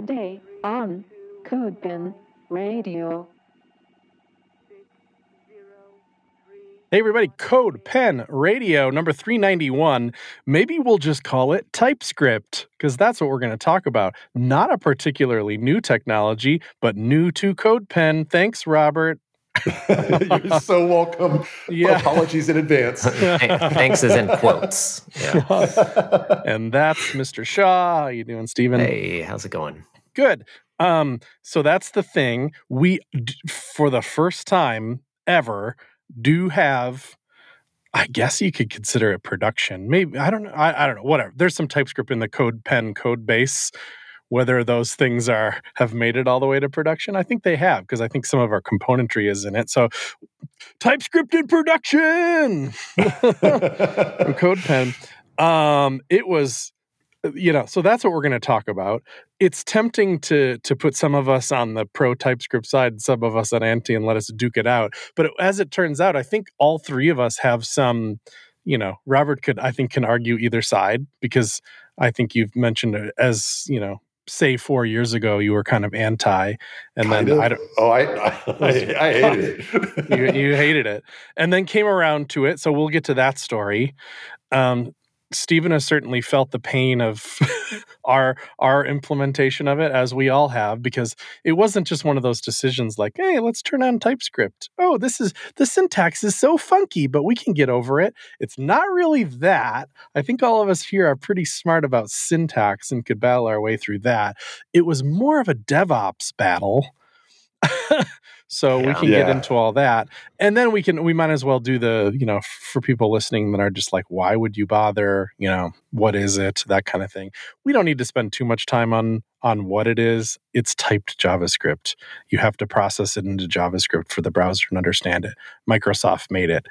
Today on CodePen Radio. Hey, everybody, CodePen Radio number 391. Maybe we'll just call it TypeScript because that's what we're going to talk about. Not a particularly new technology, but new to CodePen. Thanks, Robert. You're so welcome. Yeah. Apologies in advance. Thanks is in quotes. Yeah. and that's Mr. Shaw. How you doing, Stephen? Hey, how's it going? Good. Um, so that's the thing. We, for the first time ever, do have. I guess you could consider it production. Maybe I don't know. I, I don't know. Whatever. There's some TypeScript in the CodePen code base. Whether those things are have made it all the way to production, I think they have because I think some of our componentry is in it. So, TypeScript in production, CodePen. Um, it was you know so that's what we're going to talk about it's tempting to to put some of us on the pro typescript side some of us on anti and let us duke it out but as it turns out i think all three of us have some you know robert could i think can argue either side because i think you've mentioned it as you know say four years ago you were kind of anti and Kind then of. i don't Oh, I, I, I hated it. you, you hated it and then came around to it so we'll get to that story um, stephen has certainly felt the pain of our our implementation of it as we all have because it wasn't just one of those decisions like hey let's turn on typescript. Oh this is the syntax is so funky but we can get over it. It's not really that. I think all of us here are pretty smart about syntax and could battle our way through that. It was more of a devops battle so we Yeah. can get into all that. And then we can we might as well do the you know for people listening that are just like why would you bother? You know what is it? that kind of thing. We don't need to spend too much time on on what it is. It's typed javascript. You have to process it into javascript for the browser to understand it. Microsoft made it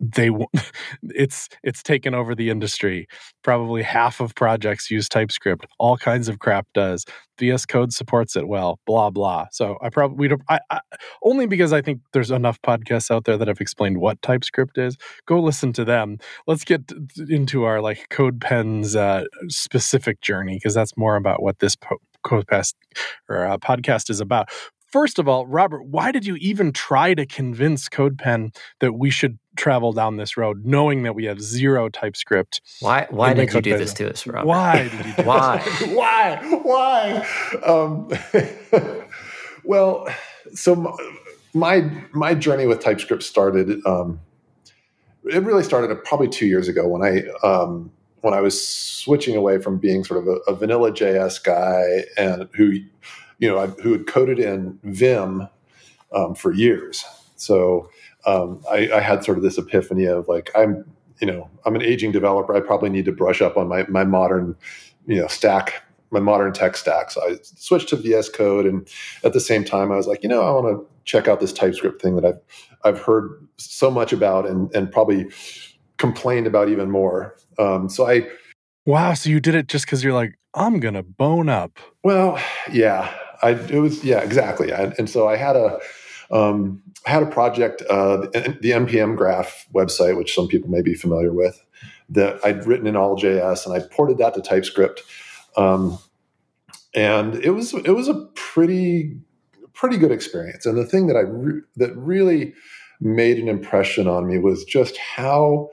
they it's it's taken over the industry. Probably half of projects use typescript. All kinds of crap does. Vs code supports it well blah blah. So i probably we don't I, I only because i think there's enough podcasts out there that have explained what typescript is. Go listen to them. Let's get into our like CodePen's uh, specific journey because that's more about what this po- code pest or uh, podcast is about. First of all robert why did you even try to convince codepen that we should travel down this road knowing that we have zero typescript Why why did you do this to us, Robert? why did you do Why? why? Why? Um, well, so my my journey with TypeScript started. Um, it really started probably two years ago when I um, when I was switching away from being sort of a, a vanilla JS guy and who you know I, who had coded in Vim um, for years. So um, I, I had sort of this epiphany of like I'm you know I'm an aging developer. I probably need to brush up on my my modern you know stack my modern tech stack. So I switched to VS Code, and at the same time, I was like, you know, I want to check out this TypeScript thing that I've I've heard so much about and and probably complained about even more. Um, so I wow so you did it just because you're like i'm gonna bone up Well, yeah, I it was yeah exactly, I, and so I had a um, I had a project, uh, the, the npm graph website, which some people may be familiar with, that I'd written in all JS, and I ported that to TypeScript, um, and it was it was a pretty pretty good experience. And the thing that I re- that really made an impression on me was just how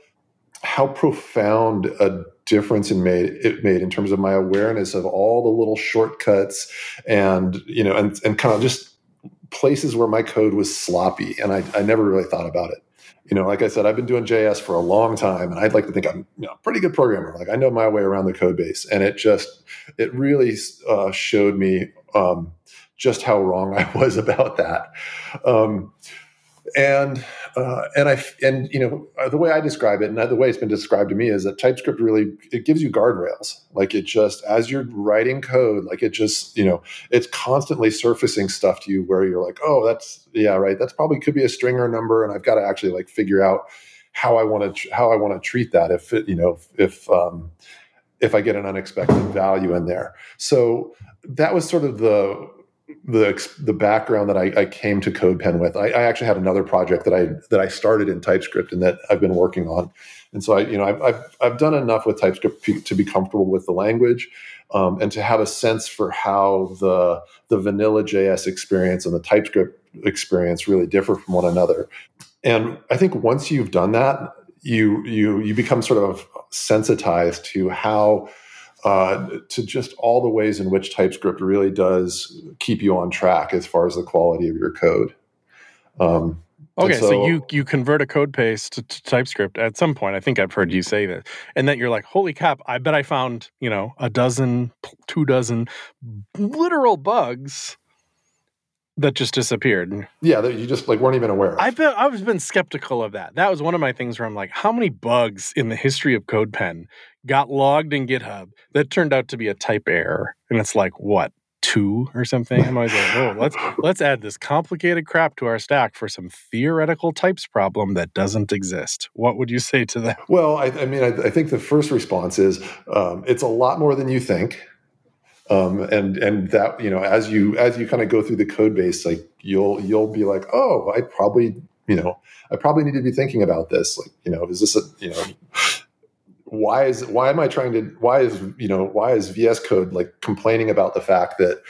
how profound a difference it made it made in terms of my awareness of all the little shortcuts and you know and and kind of just places where my code was sloppy and I, I never really thought about it. You know like i said i've been doing js for a long time and i'd like to think i'm you know, a pretty good programmer. Like i know my way around the code base and it just it really uh, showed me um, just how wrong i was about that. Um, and uh, and I and you know uh, the way I describe it, and the way it's been described to me is that TypeScript really it gives you guardrails. Like it just as you're writing code, like it just you know it's constantly surfacing stuff to you where you're like, oh, that's yeah, right. That's probably could be a string or a number, and I've got to actually like figure out how I want to how I want to treat that if it, you know if um, if I get an unexpected value in there. So that was sort of the the the background that I, I came to CodePen with. I, I, actually had another project that I that I started in TypeScript and that I've been working on. And so I, you know, I've I've, I've done enough with TypeScript to be comfortable with the language, um, and to have a sense for how the the vanilla JS experience and the TypeScript experience really differ from one another. And I think once you've done that, you you you become sort of sensitized to how uh, to just all the ways in which TypeScript really does keep you on track as far as the quality of your code. Um, okay, so, so, you you convert a code paste to, to, TypeScript at some point. I think I've heard you say that, and then you're like, "Holy cap! I bet I found you know a dozen, two dozen literal bugs." That just disappeared. Yeah, that you just like weren't even aware. Of. I've been I've been skeptical of that. That was one of my things where I'm like, how many bugs in the history of CodePen got logged in GitHub that turned out to be a type error? And it's like, what? Two or something. I'm always like, oh, let's let's add this complicated crap to our stack for some theoretical types problem that doesn't exist. What would you say to that? Well, I, I mean, I, I, think the first response is um, it's a lot more than you think um, and and that you know as you as you kind of go through the code base like you'll you'll be like oh i probably you know i probably need to be thinking about this. Like you know is this a you know why is why am i trying to why is you know why is vs code like complaining about the fact that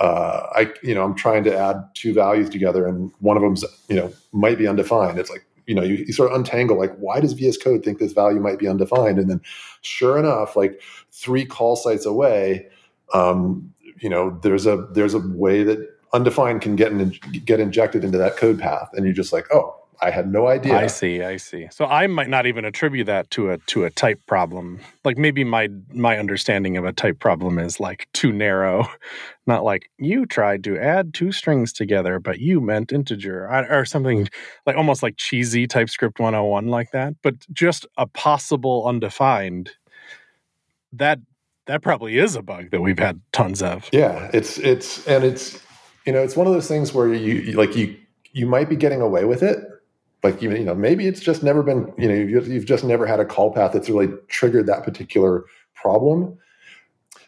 uh, i you know i'm trying to add two values together and one of them's you know might be undefined? It's like you know you, you sort of untangle like why does vs code think this value might be undefined? And then sure enough like three call sites away um, you know, there's a there's a way that undefined can get in, get injected into that code path, and you're just like, oh, I had no idea. I see, I see. So I might not even attribute that to a to a type problem. Like maybe my my understanding of a type problem is like too narrow, not like you tried to add two strings together, but you meant integer or something like almost like cheesy TypeScript 101 like that. But just a possible undefined that that probably is a bug that we've had tons of. Yeah, it's it's and it's you know it's one of those things where you like you you might be getting away with it. Like even you know maybe it's just never been you know you've just never had a call path that's really triggered that particular problem.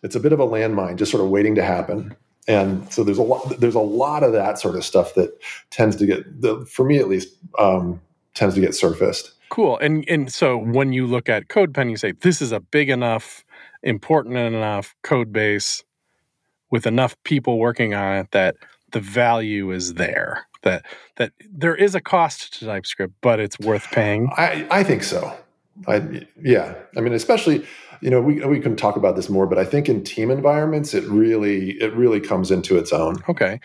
It's a bit of a landmine, just sort of waiting to happen. And so there's a lot there's a lot of that sort of stuff that tends to get the, for me at least um, tends to get surfaced. Cool. And and so when you look at CodePen, you say this is a big enough important enough code base with enough people working on it that the value is there that that there is a cost to TypeScript, but it's worth paying. I, I think so. I yeah. I mean, especially you know we we can talk about this more, but I think in team environments, it really it really comes into its own. Okay,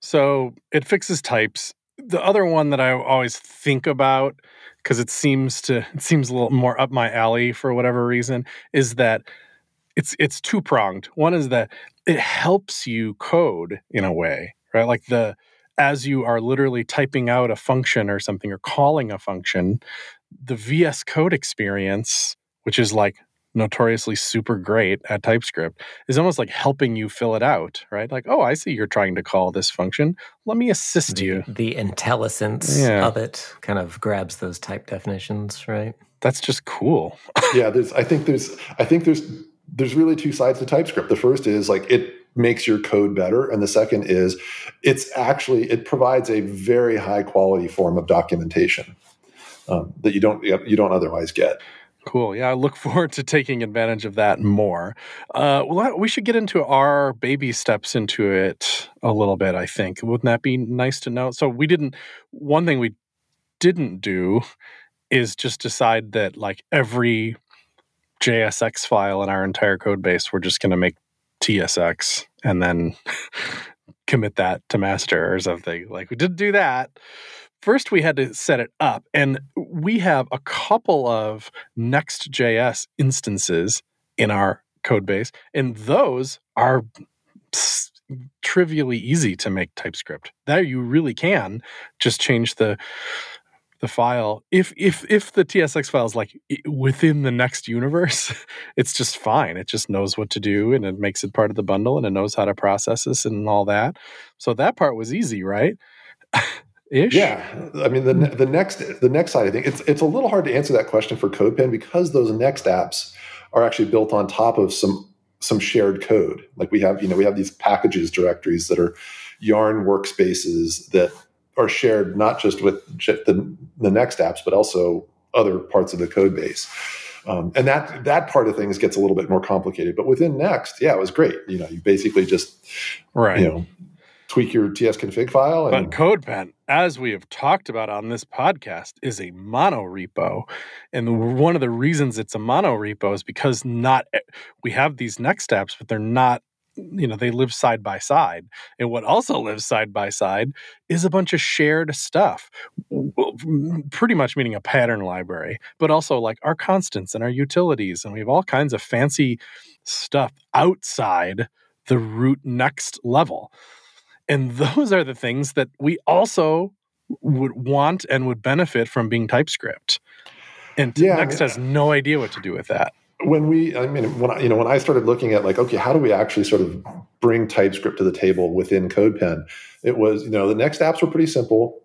so it fixes types. The other one that I always think about because it seems to it seems a little more up my alley for whatever reason is that it's it's two pronged. One is that it helps you code in a way, right? Like the as you are literally typing out a function or something or calling a function, the VS Code experience, which is like notoriously super great at TypeScript, is almost like helping you fill it out, right? Like, oh, I see you're trying to call this function. Let me assist the, you. The IntelliSense yeah. of it kind of grabs those type definitions, right? That's just cool. yeah, there's I think there's I think there's there's really two sides to TypeScript. The first is like it makes your code better, and the second is it's actually it provides a very high quality form of documentation um, that you don't you don't otherwise get. Cool. Yeah, I look forward to taking advantage of that more. Uh, well, we should get into our baby steps into it a little bit. I think wouldn't that be nice to know? So we didn't. One thing we didn't do is just decide that like every JSX file in our entire code base. We're just going to make TSX and then commit that to master or something. Like we didn't do that. First, we had to set it up, and we have a couple of Next.js instances in our code base, and those are trivially easy to make TypeScript. There, you really can just change the the file if if if the tsx file is like within the next universe it's just fine. It just knows what to do and it makes it part of the bundle and it knows how to process this and all that. So that part was easy right? Ish. Yeah. I mean the the next the next side i think it's it's a little hard to answer that question for codepen because those next apps are actually built on top of some some shared code. Like we have you know we have these packages directories that are Yarn workspaces that are shared not just with the, the next apps, but also other parts of the code base. Um, and that that part of things gets a little bit more complicated. But within Next, yeah, it was great. You know, you basically just right. You know, tweak your TS config file. And- but CodePen, as we have talked about on this podcast, is a mono repo, and one of the reasons it's a mono repo is because not we have these next steps, but they're not you know they live side by side and what also lives side by side is a bunch of shared stuff pretty much meaning a pattern library but also like our constants and our utilities and we have all kinds of fancy stuff outside the root next level. And those are the things that we also would want and would benefit from being typescript. And yeah, next has no idea what to do with that when we i mean when I, you know when i started looking at like okay how do we actually sort of bring typescript to the table within codepen? It was you know the next apps were pretty simple.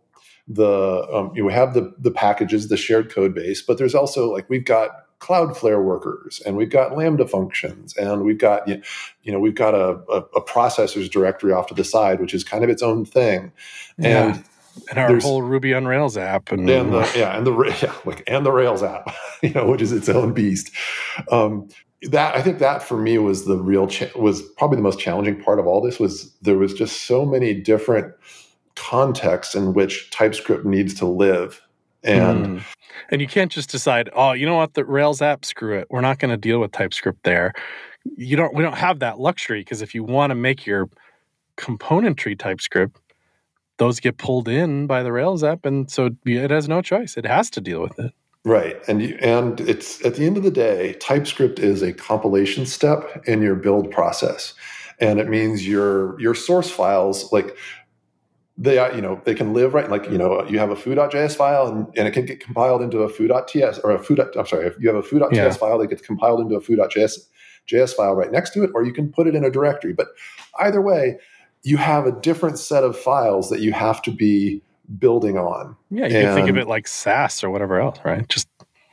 The um, you know, have the the packages the shared code base but there's also like we've got cloudflare workers and we've got lambda functions and we've got you know we've got a, a, a processors directory off to the side which is kind of its own thing. Yeah. And our whole Ruby on Rails app, and, and the, yeah, and the yeah, like and the Rails app, you know, which is its own beast. Um, that I think that for me was the real cha- was probably the most challenging part of all this was there was just so many different contexts in which TypeScript needs to live, and mm. and you can't just decide, oh, you know what, the Rails app, screw it, we're not going to deal with TypeScript there. You don't, we don't have that luxury because if you want to make your componentry TypeScript those get pulled in by the Rails app, and so it has no choice. It has to deal with it. Right, and you, and it's at the end of the day, TypeScript is a compilation step in your build process, and it means your your source files like they are, you know they can live right like you know you have a foo.js file and, and it can get compiled into a foo.ts or a foo. I'm sorry, if you have a foo.ts yeah. file that gets compiled into a foo.js JS file right next to it, or you can put it in a directory. But either way, you have a different set of files that you have to be building on. Yeah, you and, can think of it like Sass or whatever else, right? Just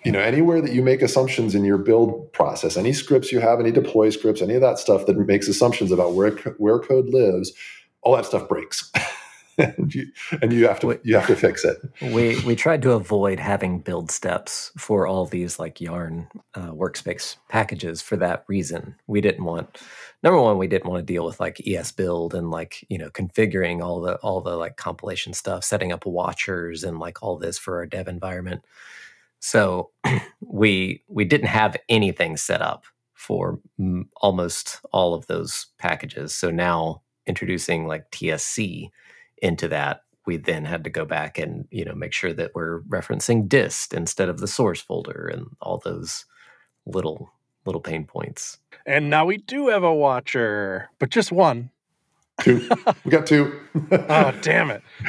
you know, anywhere that you make assumptions in your build process, any scripts you have, any deploy scripts, any of that stuff that makes assumptions about where where code lives, all that stuff breaks. and, you, and you have to you have to fix it. We we tried to avoid having build steps for all these like Yarn uh, workspace packages for that reason. We didn't want number one, we didn't want to deal with like ES build and like, you know, configuring all the all the like compilation stuff, setting up watchers and like all this for our dev environment. So we we didn't have anything set up for m- almost all of those packages. So now introducing like TSC into that, we then had to go back and you know make sure that we're referencing dist instead of the source folder and all those little little pain points. And now we do have a watcher, but just one. Two. We got two. oh, damn it.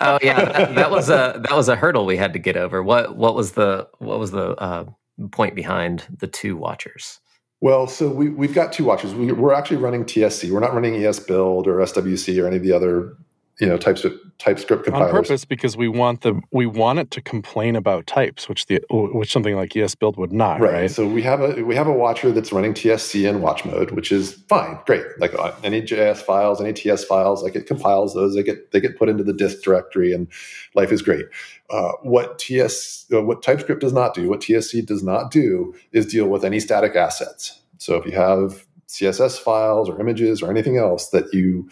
oh yeah, that, that, was a that was a hurdle we had to get over. What what was the what was the uh, point behind the two watchers? Well, so we, we've got two watchers. We, are actually running TSC. We're not running ES Build or SWC or any of the other you know TypeScript TypeScript compilers on purpose because we want the we want it to complain about types, which the which something like ES Build would not. Right. right. So we have a we have a watcher that's running TSC in watch mode, which is fine, great. Like uh, any JS files, any TS files, like it compiles those. They get they get put into the dist directory, and life is great. Uh, what TS uh, what TypeScript does not do, what TSC does not do, is deal with any static assets. So if you have CSS files or images or anything else that you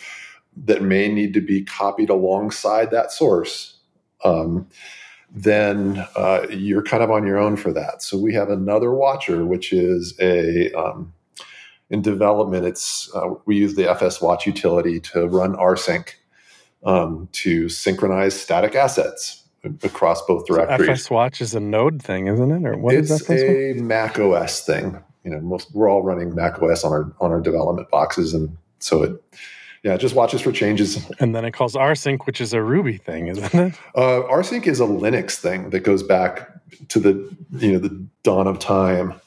that may need to be copied alongside that source, um, then uh, you're kind of on your own for that. So we have another watcher, which is a um, in development. It's uh, we use the FS Watch utility to run rsync um, to synchronize static assets across both directories. So FS Watch is a Node thing, isn't it? Or what it's is a Mac OS thing. You know, most we're all running Mac OS on our on our development boxes, and so it yeah, just watches for changes. And then it calls rsync, which is a Ruby thing, isn't it? Uh, rsync is a Linux thing that goes back to the you know the dawn of time.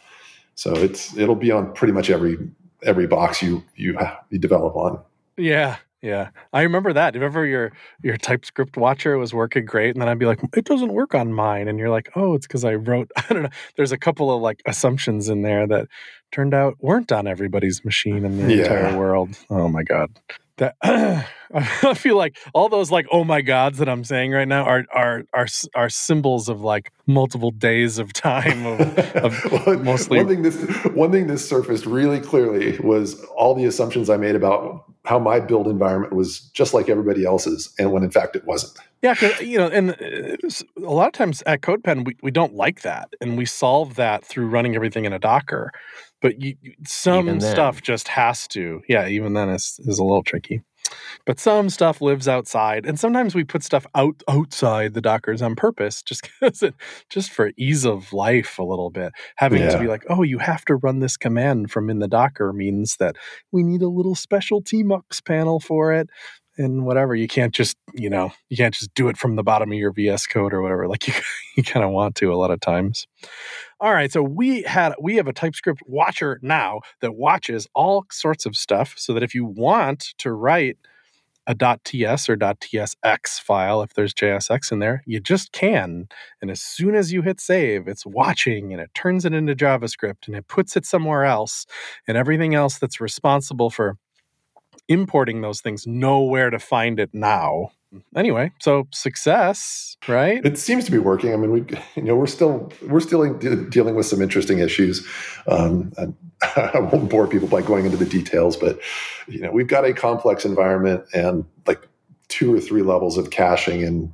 So it's it'll be on pretty much every every box you you you develop on. Yeah, Yeah, I remember that. Remember your your TypeScript watcher was working great, and then I'd be like, "It doesn't work on mine," and you're like, "Oh, it's because I wrote." I don't know. There's a couple of like assumptions in there that turned out weren't on everybody's machine in the Yeah. entire world. Oh my god, that I feel like all those like oh my gods that I'm saying right now are are are are symbols of like multiple days of time of, of Well, mostly one thing this one thing this surfaced really clearly was all the assumptions I made about how my build environment was just like everybody else's, and when in fact it wasn't. Yeah, 'cause, you know, and uh, a lot of times at CodePen, we, we don't like that, and we solve that through running everything in a Docker. But you, you- some then. stuff just has to. Yeah, even then is is a little tricky. But some stuff lives outside, and sometimes we put stuff out outside the Dockers on purpose, just because it just for ease of life a little bit. Having to be like, oh, you have to run this command from in the Docker means that we need a little special tmux panel for it and whatever you can't just you know you can't just do it from the bottom of your vs code or whatever like you, you kind of want to a lot of times. All right so we had we have a typescript watcher now that watches all sorts of stuff so that if you want to write a .ts or .tsx file if there's JSX in there you just can. And as soon as you hit save it's watching and it turns it into JavaScript and it puts it somewhere else and everything else that's responsible for importing those things know where to find it now. Anyway, so success, right? It seems to be working. I mean, we, you know, we're still we're still de- dealing with some interesting issues. Um, and I won't bore people by going into the details, but you know, we've got a complex environment and like two or three levels of caching and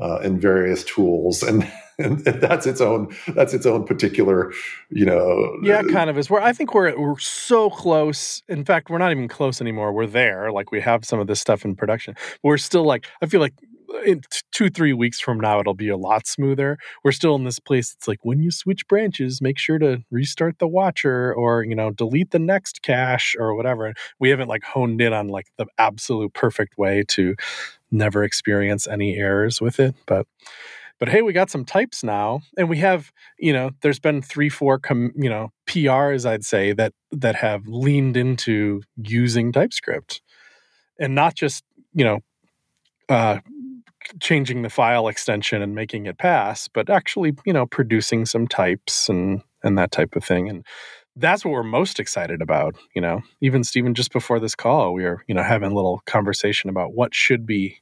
uh, and various tools, and, and that's its own that's its own particular, you know. Yeah, kind of is. Where I think we're we're so close. In fact, we're not even close anymore. We're there. Like we have some of this stuff in production. We're still like I feel like in two three weeks from now it'll be a lot smoother. We're still in this place. It's like when you switch branches, make sure to restart the watcher or you know delete the next cache or whatever. We haven't like honed in on like the absolute perfect way to never experience any errors with it, but but hey we got some types now and we have you know there's been three four com, you know prs i'd say that that have leaned into using typescript. And not just you know uh changing the file extension and making it pass but actually you know producing some types and and that type of thing. And that's what we're most excited about you know. Even Stephen just before this call we were you know having a little conversation about what should be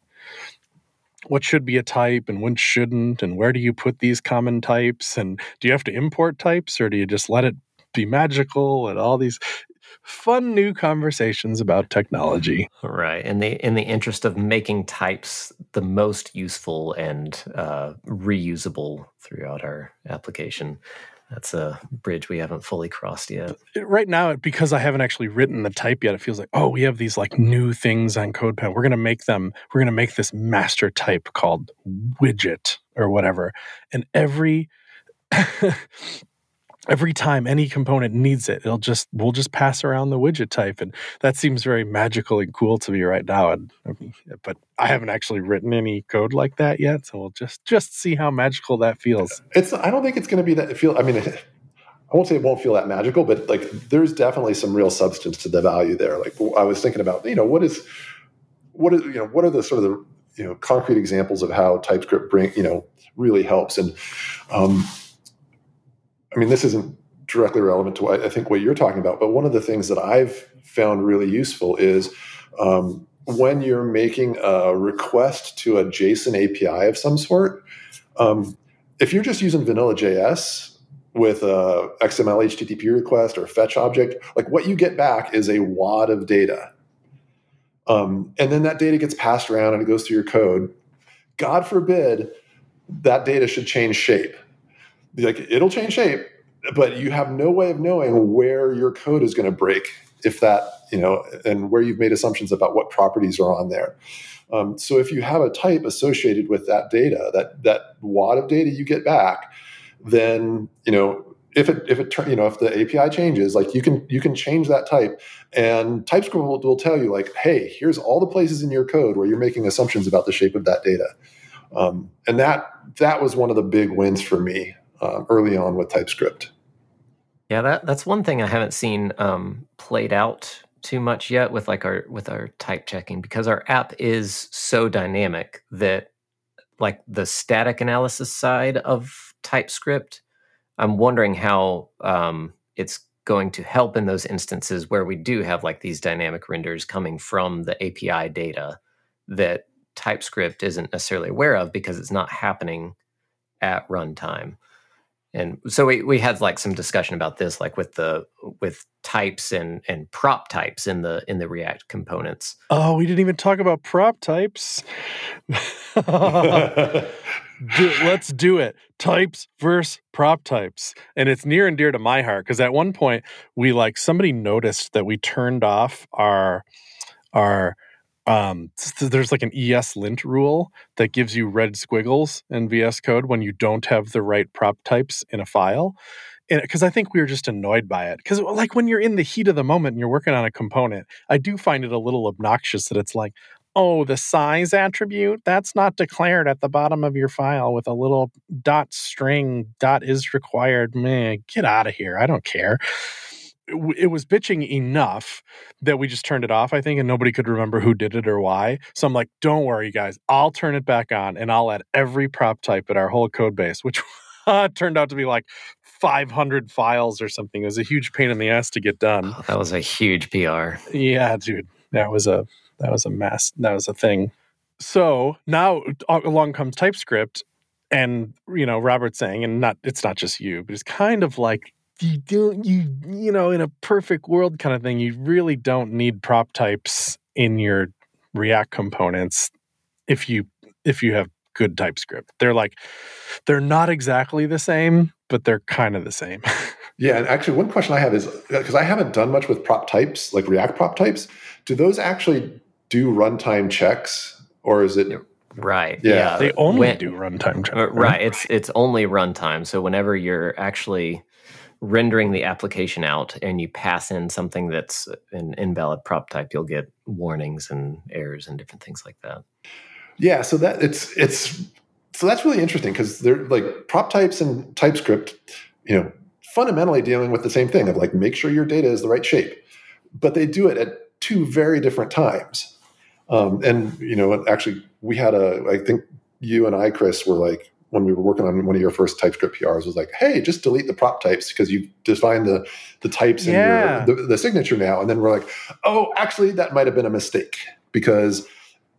what should be a type and when shouldn't and where do you put these common types and do you have to import types or do you just let it be magical and all these fun new conversations about technology Right. In the in the interest of making types the most useful and uh, reusable throughout our application. That's a bridge we haven't fully crossed yet. Right now because i haven't actually written the type yet it feels like oh we have these like new things on codepen we're going to make them we're going to make this master type called widget or whatever and every every time any component needs it it'll just we'll just pass around the widget type and that seems very magical and cool to me right now and but i haven't actually written any code like that yet so we'll just just see how magical that feels It's. I don't think it's going to be that. Feel. I mean, I won't say it won't feel that magical, but like there's definitely some real substance to the value there. Like I was thinking about, you know, what is, what is, you know, what are the sort of the you know concrete examples of how TypeScript bring you know really helps and. Um, I mean, this isn't directly relevant to what I think what you're talking about, but one of the things that I've found really useful is um, when you're making a request to a JSON API of some sort. Um, if you're just using vanilla JS with a XML HTTP request or fetch object, like what you get back is a wad of data. Um, and then that data gets passed around and it goes through your code. God forbid that data should change shape. Like it'll change shape, but you have no way of knowing where your code is going to break if that, you know, and where you've made assumptions about what properties are on there. Um, so if you have a type associated with that data, that that wad of data you get back, then you know if it if it you know if the API changes, like you can you can change that type, and TypeScript will, will tell you like, hey, here's all the places in your code where you're making assumptions about the shape of that data, um, and that that was one of the big wins for me uh, early on with TypeScript. Yeah, that that's one thing I haven't seen um, played out too much yet with like our with our type checking because our app is so dynamic that like the static analysis side of TypeScript, I'm wondering how um, it's going to help in those instances where we do have like these dynamic renders coming from the API data that TypeScript isn't necessarily aware of because it's not happening at runtime. And so we, we had like some discussion about this, like with the with types and and prop types in the in the React components. Oh, we didn't even talk about prop types. do, let's do it. Types versus prop types. And it's near and dear to my heart because at one point we like somebody noticed that we turned off our our um there's like an ESLint rule that gives you red squiggles in VS Code when you don't have the right prop types in a file. Because I think we were just annoyed by it. Because, like, when you're in the heat of the moment and you're working on a component, I do find it a little obnoxious that it's like, oh, the size attribute, that's not declared at the bottom of your file with a little dot string, dot is required. Man, get out of here. I don't care. It, was bitching enough that we just turned it off, I think, and nobody could remember who did it or why. So I'm like, don't worry, guys. I'll turn it back on and I'll add every prop type in our whole code base, which turned out to be like 500 files or something. It was a huge pain in the ass to get done. Oh, that was a huge PR. Yeah, dude. That was a that was a mess. That was a thing. So now along comes TypeScript, and you know Robert's saying, and not it's not just you, but it's kind of like you do you you know in a perfect world kind of thing. You really don't need prop types in your React components if you if you have good TypeScript. They're like they're not exactly the same, but they're kind of the same. yeah, and actually one question I have is uh, because I haven't done much with prop types, like React prop types, do those actually do runtime checks, or is it right? Yeah, yeah. they only when, do runtime checks. Right? right, it's it's only runtime. So whenever you're actually rendering the application out and you pass in something that's an invalid prop type, you'll get warnings and errors and different things like that. Yeah, so that it's it's so that's really interesting because they're like prop types and TypeScript, you know, fundamentally dealing with the same thing of like make sure your data is the right shape, but they do it at two very different times. Um, and you know, actually, we had a. I think you and I, Chris, were like when we were working on one of your first TypeScript PRs was like, hey, just delete the prop types because you've defined the the types yeah. in your the, the signature now. And then we're like, oh, actually, that might have been a mistake because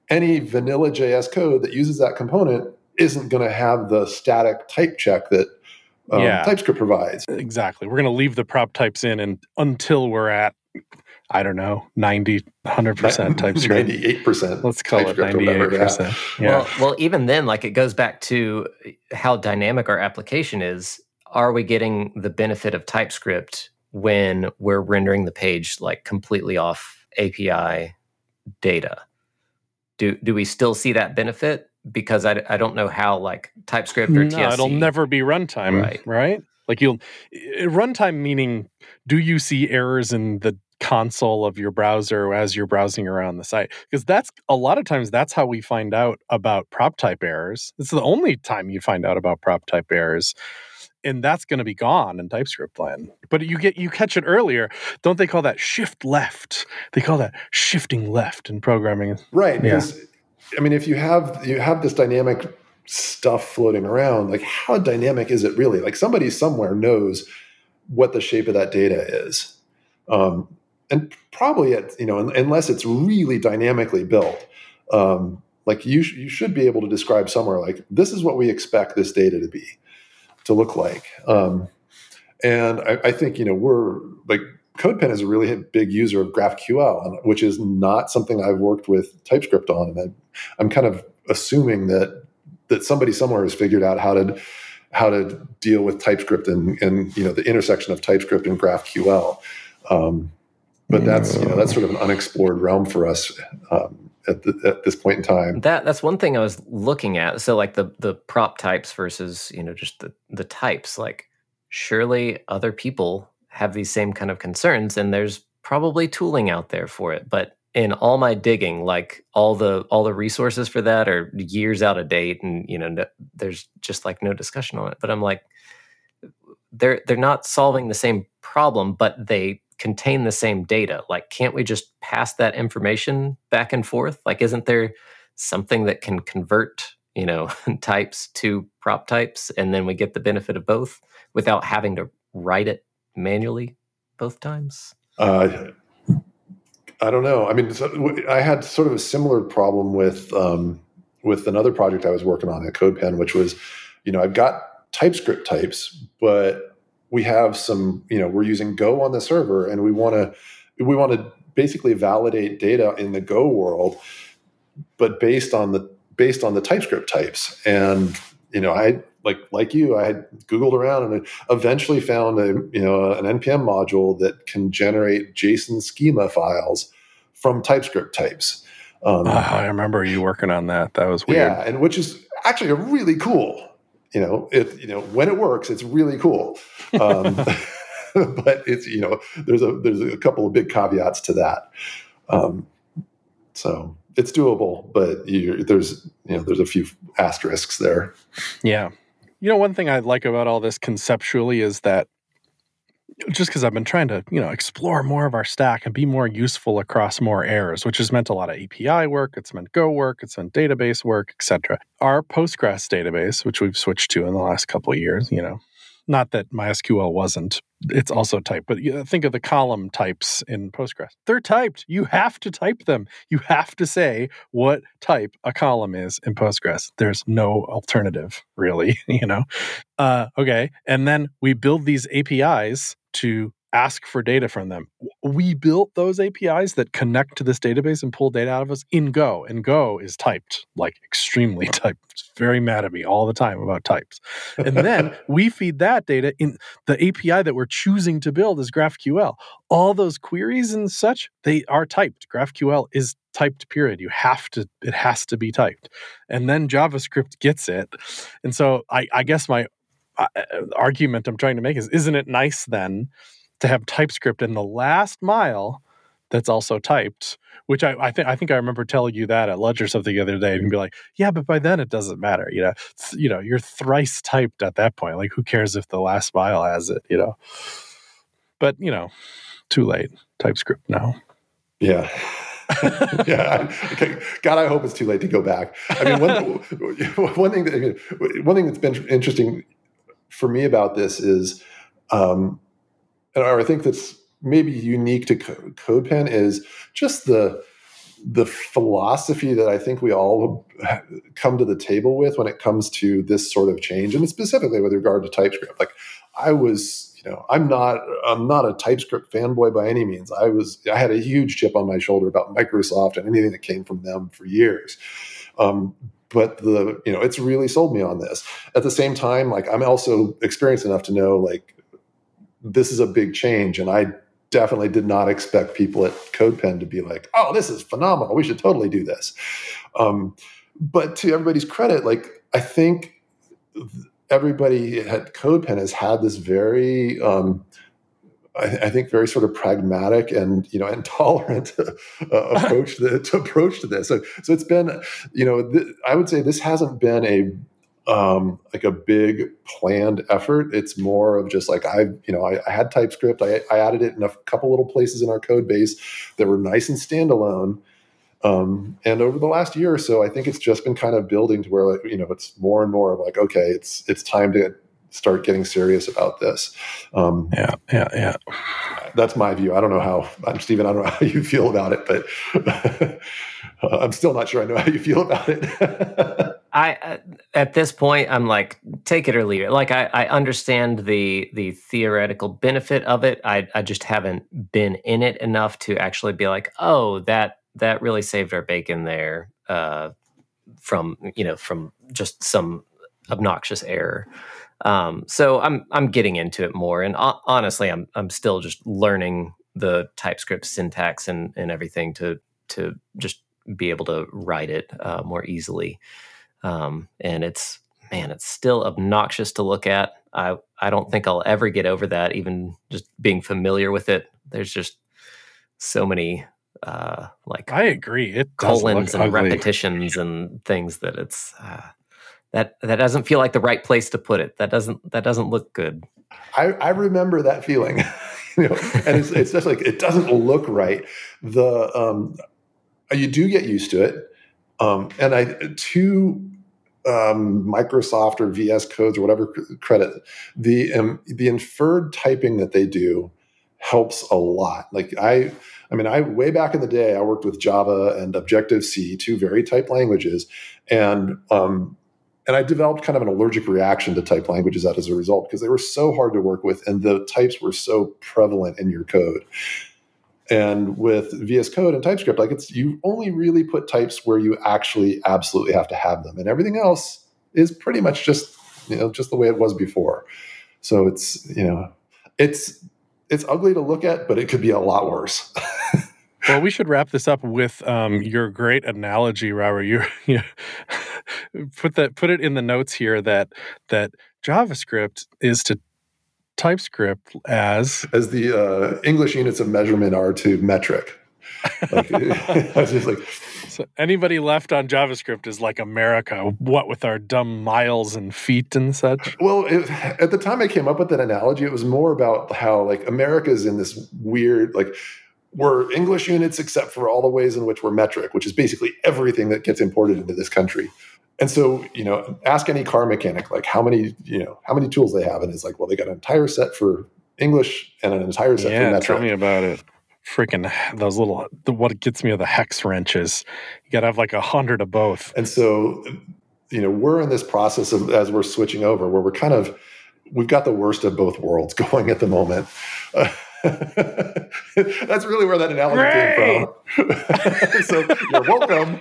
any vanilla JS code that uses that component isn't going to have the static type check that um, yeah. TypeScript provides. Exactly. We're going to leave the prop types in and until we're at I don't know, 90, 100% TypeScript. 98%. Let's call it 98%. Yeah. yeah. Well, well, even then, like it goes back to how dynamic our application is. Are we getting the benefit of TypeScript when we're rendering the page like completely off API data? Do, do we still see that benefit? Because I, I don't know how like TypeScript or no, TSC. It'll never be runtime, right? right? Like you'll runtime meaning do you see errors in the console of your browser as you're browsing around the site because that's a lot of times that's how we find out about prop type errors. It's the only time you find out about prop type errors and that's going to be gone in typescript land. But you get you catch it earlier. Don't they call that shift left? They call that shifting left in programming. Right yeah. because i mean if you have you have this dynamic stuff floating around like how dynamic is it really? Like somebody somewhere knows what the shape of that data is. Um, and probably it, you know, unless it's really dynamically built, um, like you, sh- you should be able to describe somewhere like this is what we expect this data to be, to look like. Um, and I, I, think you know we're like CodePen is a really big user of GraphQL, which is not something I've worked with TypeScript on, and I, I'm kind of assuming that that somebody somewhere has figured out how to how to deal with TypeScript and, and you know the intersection of TypeScript and GraphQL. Um, but that's you know that's sort of an unexplored realm for us um, at, the, at this point in time. That that's one thing I was looking at. So like the the prop types versus you know just the the types. Like surely other people have these same kind of concerns, and there's probably tooling out there for it. But in all my digging, like all the all the resources for that are years out of date, and you know no, there's just like no discussion on it. But I'm like, they're they're not solving the same problem, but they contain the same data. Like, can't we just pass that information back and forth? Like, isn't there something that can convert, you know, types to prop types, and then we get the benefit of both without having to write it manually both times? Uh, I don't know. I mean, I had sort of a similar problem with um, with another project I was working on at CodePen, which was, you know, I've got TypeScript types, but we have some, you know, we're using Go on the server, and we want to we want to basically validate data in the Go world, but based on the based on the TypeScript types. And you know, I like like you, I had Googled around and eventually found a you know an npm module that can generate JSON schema files from TypeScript types. Um, uh, I remember you working on that. That was weird. Yeah, and which is actually a really cool. You know, it you know when it works, it's really cool. Um, but it's you know there's a there's a couple of big caveats to that. Um, so it's doable, but you, there's you know there's a few asterisks there. Yeah, you know one thing I like about all this conceptually is that just because I've been trying to, you know, explore more of our stack and be more useful across more errors, which has meant a lot of API work, it's meant Go work, it's meant database work, etc. Our Postgres database, which we've switched to in the last couple of years, you know, not that MySQL wasn't, it's also typed, but think of the column types in Postgres. They're typed. You have to type them. You have to say what type a column is in Postgres. There's no alternative, really, you know? Uh, okay. And then we build these APIs to ask for data from them. We built those APIs that connect to this database and pull data out of us in Go, and Go is typed, like extremely typed. It's very mad at me all the time about types. And then we feed that data in the API that we're choosing to build is GraphQL. All those queries and such, they are typed. GraphQL is typed period you have to it has to be typed and then javascript gets it and so i, I guess my uh, argument i'm trying to make is isn't it nice then to have TypeScript in the last mile that's also typed. Which I, I think I think I remember telling you that at lunch or something the other day, and be like, "Yeah, but by then it doesn't matter." You know, you know, you're thrice typed at that point. Like, who cares if the last mile has it? You know, but you know, too late. TypeScript now. Yeah. yeah, okay. God, I hope it's too late to go back. I mean, one, one thing that I mean, one thing that's been interesting for me about this is um, or I think that's maybe unique to CodePen is just the the philosophy that I think we all come to the table with when it comes to this sort of change, and specifically with regard to TypeScript. Like I was, you know, I'm not I'm not a TypeScript fanboy by any means. I was I had a huge chip on my shoulder about Microsoft and anything that came from them for years. Um, but the you know it's really sold me on this. At the same time, like I'm also experienced enough to know like this is a big change. And I definitely did not expect people at CodePen to be like, oh, this is phenomenal. We should totally do this. Um, but to everybody's credit, like, I think everybody at CodePen has had this very, um, I, I, think, very sort of pragmatic and you know intolerant uh, approach to, to, approach to this. So, so it's been, you know, th- I would say this hasn't been a um, like a big planned effort. It's more of just like I, you know, I, I had TypeScript. I, I, added it in a couple little places in our code base that were nice and standalone. Um, and over the last year or so, I think it's just been kind of building to where, like, you know, it's more and more of like, okay, it's it's time to start getting serious about this. Um, yeah, yeah, yeah. That's my view. I don't know how, I'm Stephen. I don't know how you feel about it, but I'm still not sure I know how you feel about it. I uh, at this point I'm like take it or leave it. Like I, I understand the the theoretical benefit of it. I I just haven't been in it enough to actually be like, oh, that that really saved our bacon there uh, from you know from just some obnoxious error. Um, so I'm I'm getting into it more, and uh, honestly, I'm I'm still just learning the TypeScript syntax and and everything to to just be able to write it uh, more easily. Um, and it's man, it's still obnoxious to look at. I I don't think I'll ever get over that. Even just being familiar with it, there's just so many uh, like I agree. It colons and ugly. repetitions and things that it's uh, that that doesn't feel like the right place to put it. That doesn't that doesn't look good. I, I remember that feeling. you know, and it's, it's just like it doesn't look right. The um, you do get used to it, um, and I to um, Microsoft or VS Codes or whatever credit the um, the inferred typing that they do helps a lot. Like I, I mean, I way back in the day, I worked with Java and Objective C, two very typed languages, and um, and I developed kind of an allergic reaction to type languages as a result because they were so hard to work with and the types were so prevalent in your code. And with VS Code and TypeScript, like it's you only really put types where you actually absolutely have to have them, and everything else is pretty much just you know just the way it was before. So it's you know it's it's ugly to look at, but it could be a lot worse. well, we should wrap this up with um, your great analogy, Robert. You, you put that put it in the notes here that that JavaScript is to TypeScript as as the uh, English units of measurement are to metric. Like, I was just like, so anybody left on JavaScript is like America. What with our dumb miles and feet and such. Well, it, at the time I came up with that analogy, it was more about how like America is in this weird like we're English units except for all the ways in which we're metric, which is basically everything that gets imported into this country. And so, you know, ask any car mechanic like how many, you know, how many tools they have, and it's like, well, they got an entire set for English and an entire set yeah, for metric. Yeah, tell me about it. Freaking those little the, what gets me are the hex wrenches. You got to have like a hundred of both. And so, you know, we're in this process of as we're switching over, where we're kind of we've got the worst of both worlds going at the moment. Uh, That's really where that analogy Great. came from. so you're welcome.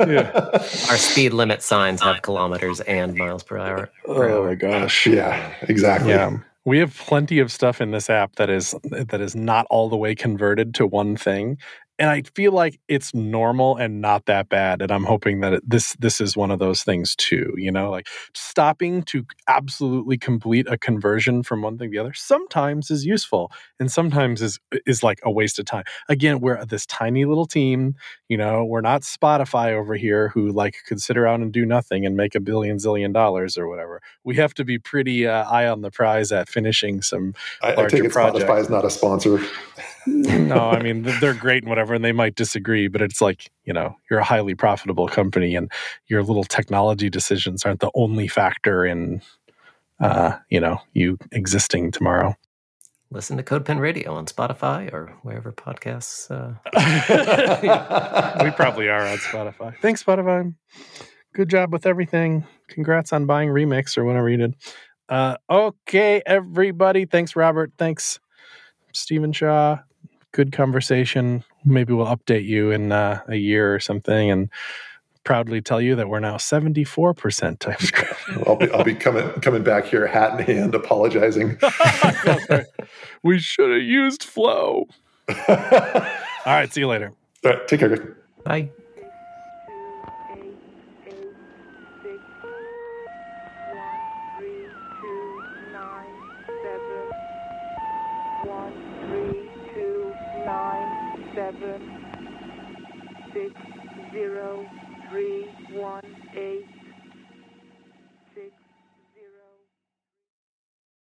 yeah. Our speed limit signs have kilometers and miles per hour. Oh my gosh. Yeah, exactly. Yeah. We have plenty of stuff in this app that is that is not all the way converted to one thing and I feel like it's normal and not that bad. And I'm hoping that it, this this is one of those things too. You know, like stopping to absolutely complete a conversion from one thing to the other sometimes is useful, and sometimes is is like a waste of time. Again, we're this tiny little team. You know, we're not Spotify over here who like could sit around and do nothing and make a billion zillion dollars or whatever. We have to be pretty uh, eye on the prize at finishing some. I, I take it projects. Spotify is not a sponsor. No, I mean they're great and whatever, and they might disagree, but it's like you know you're a highly profitable company, and your little technology decisions aren't the only factor in uh, you know you existing tomorrow. Listen to CodePen Radio on Spotify or wherever podcasts. Uh... we probably are on Spotify. Thanks, Spotify. Good job with everything. Congrats on buying Remix or whatever you did. Uh, okay, everybody. Thanks, Robert. Thanks, Stephen Shaw good conversation. Maybe we'll update you in uh, a year or something and proudly tell you that we're now 74% TypeScript. I'll, be, I'll be coming coming back here, hat in hand, apologizing. we should have used Flow. All right, see you later. All right, take care. Bye. Zero three one eight